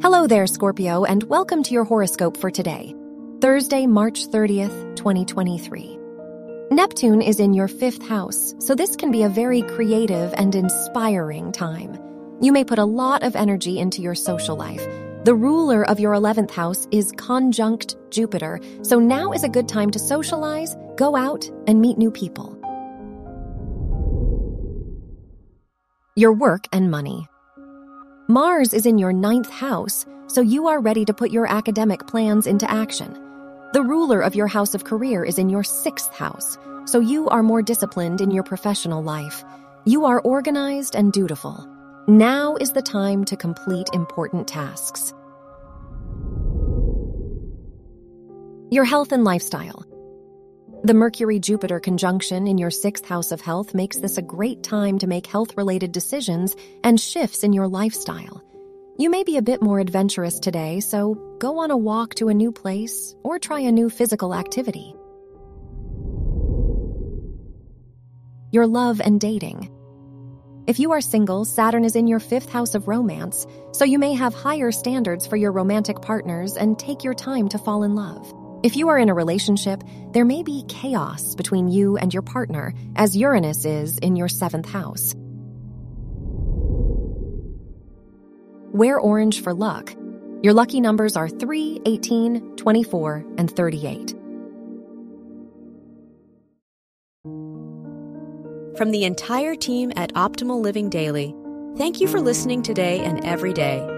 Hello there, Scorpio, and welcome to your horoscope for today, Thursday, March 30th, 2023. Neptune is in your fifth house, so this can be a very creative and inspiring time. You may put a lot of energy into your social life. The ruler of your 11th house is conjunct Jupiter, so now is a good time to socialize, go out, and meet new people. Your work and money. Mars is in your ninth house, so you are ready to put your academic plans into action. The ruler of your house of career is in your sixth house, so you are more disciplined in your professional life. You are organized and dutiful. Now is the time to complete important tasks. Your health and lifestyle. The Mercury Jupiter conjunction in your sixth house of health makes this a great time to make health related decisions and shifts in your lifestyle. You may be a bit more adventurous today, so go on a walk to a new place or try a new physical activity. Your love and dating. If you are single, Saturn is in your fifth house of romance, so you may have higher standards for your romantic partners and take your time to fall in love. If you are in a relationship, there may be chaos between you and your partner, as Uranus is in your seventh house. Wear orange for luck. Your lucky numbers are 3, 18, 24, and 38. From the entire team at Optimal Living Daily, thank you for listening today and every day